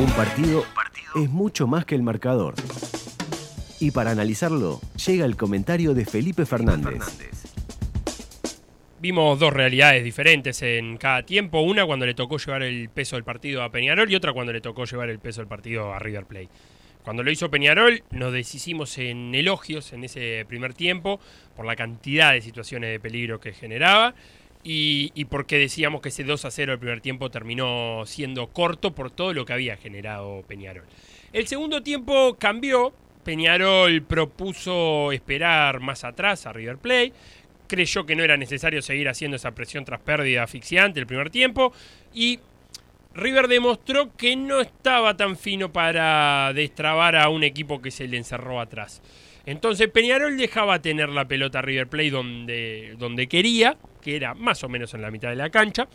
Un partido es mucho más que el marcador. Y para analizarlo, llega el comentario de Felipe Fernández. Vimos dos realidades diferentes en cada tiempo, una cuando le tocó llevar el peso del partido a Peñarol y otra cuando le tocó llevar el peso del partido a River Plate. Cuando lo hizo Peñarol, nos deshicimos en elogios en ese primer tiempo por la cantidad de situaciones de peligro que generaba y, porque decíamos que ese 2 a 0 el primer tiempo terminó siendo corto por todo lo que había generado Peñarol. El segundo tiempo cambió, Peñarol propuso esperar más atrás a River Plate, creyó que no era necesario seguir haciendo esa presión tras pérdida asfixiante el primer tiempo y River demostró que no estaba tan fino para destrabar a un equipo que se le encerró atrás. Entonces Peñarol dejaba tener la pelota a River Plate donde, donde quería, que era más o menos en la mitad de la cancha.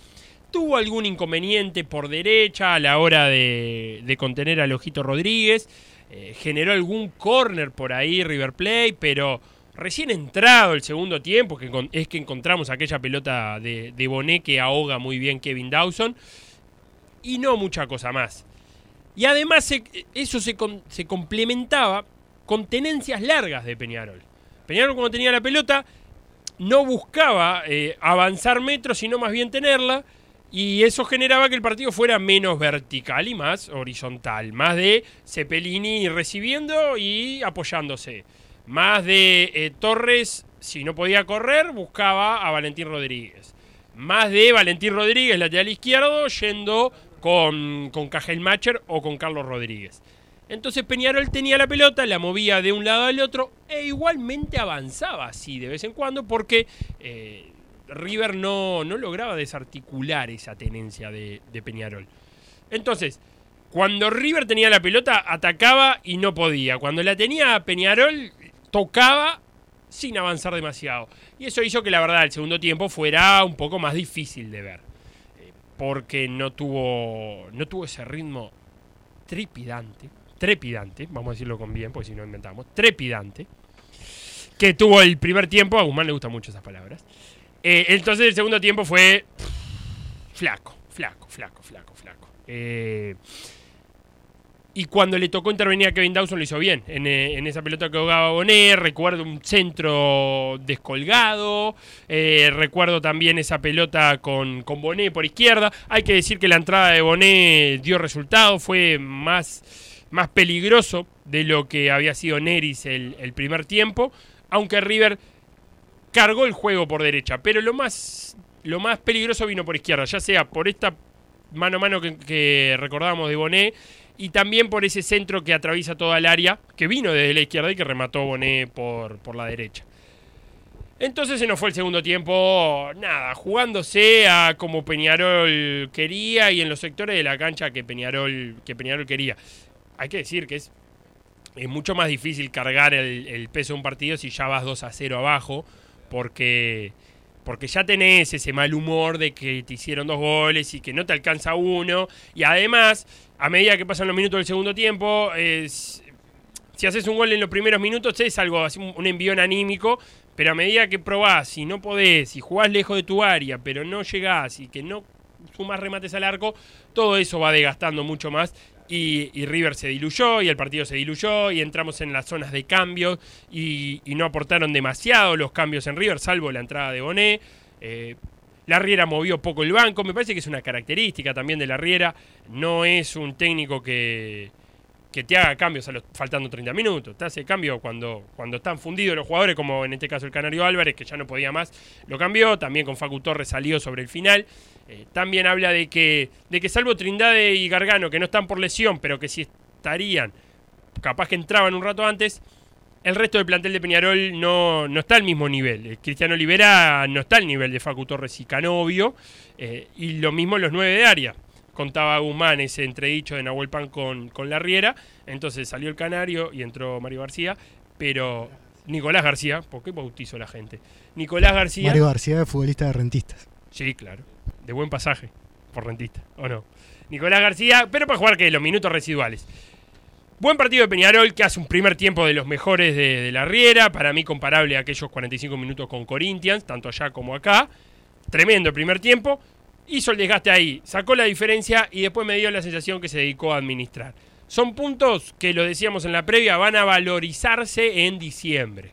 Tuvo algún inconveniente por derecha a la hora de, contener al Ojito Rodríguez. Eh, generó algún corner por ahí River Plate, pero recién entrado el segundo tiempo, que es que encontramos aquella pelota de, de Bonet que ahoga muy bien Kevin Dawson. Y no mucha cosa más. Y además eso se, se complementaba con tenencias largas de Peñarol. Peñarol cuando tenía la pelota no buscaba eh, avanzar metros, sino más bien tenerla. Y eso generaba que el partido fuera menos vertical y más horizontal. Más de Cepelini recibiendo y apoyándose. Más de eh, Torres, si no podía correr, buscaba a Valentín Rodríguez. Más de Valentín Rodríguez, lateral izquierdo, yendo con, con Macher o con Carlos Rodríguez. Entonces Peñarol tenía la pelota, la movía de un lado al otro e igualmente avanzaba así de vez en cuando porque eh, River no, no, lograba desarticular esa tenencia de, Peñarol. Entonces, cuando River tenía la pelota, atacaba y no podía. Cuando la tenía Peñarol, tocaba sin avanzar demasiado. Y eso hizo que la verdad el segundo tiempo fuera un poco más difícil de ver. Eh, porque no tuvo, no tuvo ese ritmo tripidante trepidante, vamos a decirlo con bien, porque si no inventamos, trepidante, que tuvo el primer tiempo, a Guzmán le gustan mucho esas palabras. Eh, entonces el segundo tiempo fue flaco, flaco, flaco, flaco, flaco. Eh, y cuando le tocó intervenir a Kevin Dawson lo hizo bien. En, eh, esa pelota que jugaba Bonet, recuerdo un centro descolgado. recuerdo también esa pelota con, con Bonet por izquierda. Hay que decir que la entrada de Bonet dio resultado. Fue más más peligroso de lo que había sido Neris el, primer tiempo, aunque River cargó el juego por derecha, pero lo más, lo más peligroso vino por izquierda, ya sea por esta mano a mano que, recordábamos de Bonet y también por ese centro que atraviesa toda el área, que vino desde la izquierda y que remató Bonet por, por la derecha. Entonces se nos fue el segundo tiempo, nada, jugándose a como Peñarol quería y en los sectores de la cancha que Peñarol, que Peñarol quería hay que decir que es, es mucho más difícil cargar el, peso de un partido si ya vas 2 a 0 abajo, porque, porque ya tenés ese mal humor de que te hicieron dos goles y que no te alcanza uno. Y además, a medida que pasan los minutos del segundo tiempo, es, si haces un gol en los primeros minutos es algo un envión anímico, pero a medida que probás y no podés y jugás lejos de tu área, pero no llegás y que no sumas remates al arco, todo eso va desgastando mucho más y, River se diluyó y el partido se diluyó y entramos en las zonas de cambio y, no aportaron demasiado los cambios en River, salvo la entrada de Bonet. Eh, la Riera movió poco el banco, me parece que es una característica también de la Riera, no es un técnico que, que te haga cambios a los, faltando 30 minutos. Te hace cambio cuando, cuando están fundidos los jugadores, como en este caso el Canario Álvarez, que ya no podía más, lo cambió. También con Facu Torres salió sobre el final. Eh, también habla de que, de que salvo Trindade y Gargano, que no están por lesión, pero que si estarían, capaz que entraban un rato antes, el resto del plantel de Peñarol no, no está al mismo nivel. Eh, Cristiano Olivera no está al nivel de Facu Torres y Canovio. Eh, y lo mismo los nueve de área contaba Guzmán ese entredicho de Nahuel Pan con, con la Riera. Entonces salió el Canario y entró Mario García. Pero Nicolás García, ¿por qué bautizo la gente? Nicolás García. Mario García es futbolista de rentistas. Sí, claro. De buen pasaje por rentista, ¿o no? Nicolás García, pero para jugar que los minutos residuales. Buen partido de Peñarol que hace un primer tiempo de los mejores de, la Riera, para mí comparable a aquellos 45 minutos con Corinthians, tanto allá como acá. Tremendo el primer tiempo hizo el desgaste ahí, sacó la diferencia y después me dio la sensación que se dedicó a administrar. Son puntos que, lo decíamos en la previa, van a valorizarse en diciembre.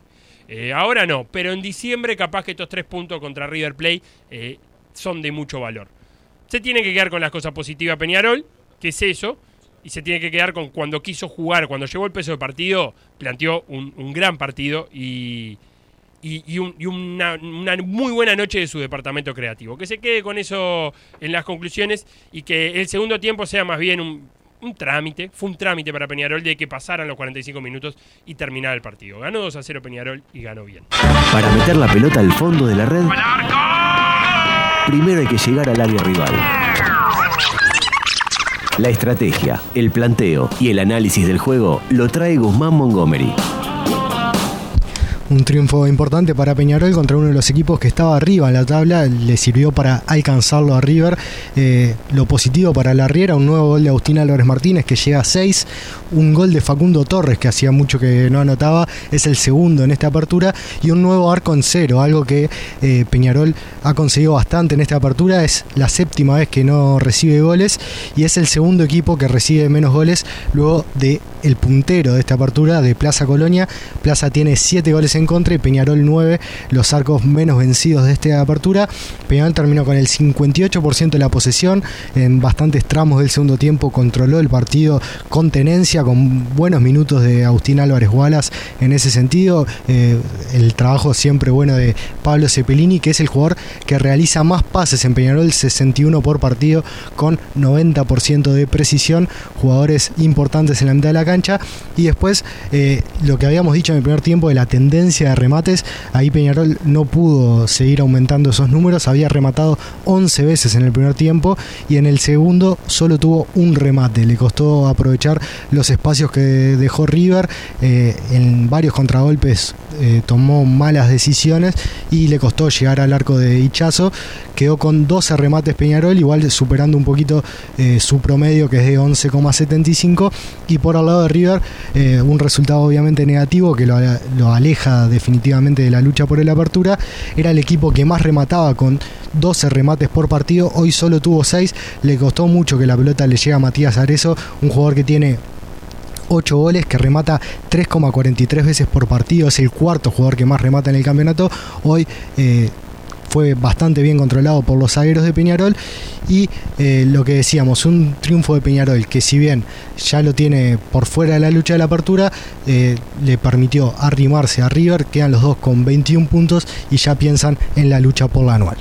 Eh, ahora no, pero en diciembre capaz que estos tres puntos contra River Plate eh, son de mucho valor. Se tiene que quedar con las cosas positivas Peñarol, que es eso, y se tiene que quedar con cuando quiso jugar, cuando llegó el peso de partido, planteó un, gran partido y, y, una, muy buena noche de su departamento creativo. Que se quede con eso en las conclusiones y que el segundo tiempo sea más bien un, trámite, fue un trámite para Peñarol de que pasaran los 45 minutos y terminar el partido. Ganó 2 a 0 Peñarol y ganó bien. Para meter la pelota al fondo de la red, primero hay que llegar al área rival. La estrategia, el planteo y el análisis del juego lo trae Guzmán Montgomery un triunfo importante para Peñarol contra uno de los equipos que estaba arriba en la tabla, le sirvió para alcanzarlo a River. Eh, lo positivo para la Riera, un nuevo gol de Agustín Álvarez Martínez que llega a 6, un gol de Facundo Torres que hacía mucho que no anotaba, es el segundo en esta apertura, y un nuevo arco en cero, algo que eh, Peñarol ha conseguido bastante en esta apertura, es la séptima vez que no recibe goles. Y es el segundo equipo que recibe menos goles luego de el puntero de esta apertura de Plaza Colonia. Plaza tiene 7 goles en contra y Peñarol 9, los arcos menos vencidos de esta apertura. Peñarol terminó con el 58% de la posesión, en bastantes tramos del segundo tiempo controló el partido con tenencia, con buenos minutos de Agustín Álvarez Wallace en ese sentido. Eh, el trabajo siempre bueno de Pablo Cepelini, que es el jugador que realiza más pases en Peñarol, 61 por partido, con 90% de precisión. Jugadores importantes en la mitad de la cancha. Y después, eh, lo que habíamos dicho en el primer tiempo de la tendencia de remates, ahí Peñarol no pudo seguir aumentando esos números. Había rematado 11 veces en el primer tiempo y en el segundo solo tuvo un remate. Le costó aprovechar los espacios que dejó River. Eh, en varios contragolpes eh, tomó malas decisiones y le costó llegar al arco de Hichazo. Quedó con 12 remates Peñarol, igual superando un poquito su promedio que es de 11,75. Y por al lado de River, eh, un resultado obviamente negativo que lo, aleja definitivamente de la lucha por el apertura. Era el equipo que más remataba con 12 remates por partido, hoy solo tuvo 6. Le costó mucho que la pelota le llegue a Matías Arezo, un jugador que tiene 8 goles, que remata 3,43 veces por partido, es el cuarto jugador que más remata en el campeonato. Hoy eh, fue bastante bien controlado por los zagueros de Peñarol y eh, lo que decíamos, un triunfo de Peñarol que si bien ya lo tiene por fuera de la lucha de la apertura, eh, le permitió arrimarse a River, quedan los dos con 21 puntos y ya piensan en la lucha por la anual.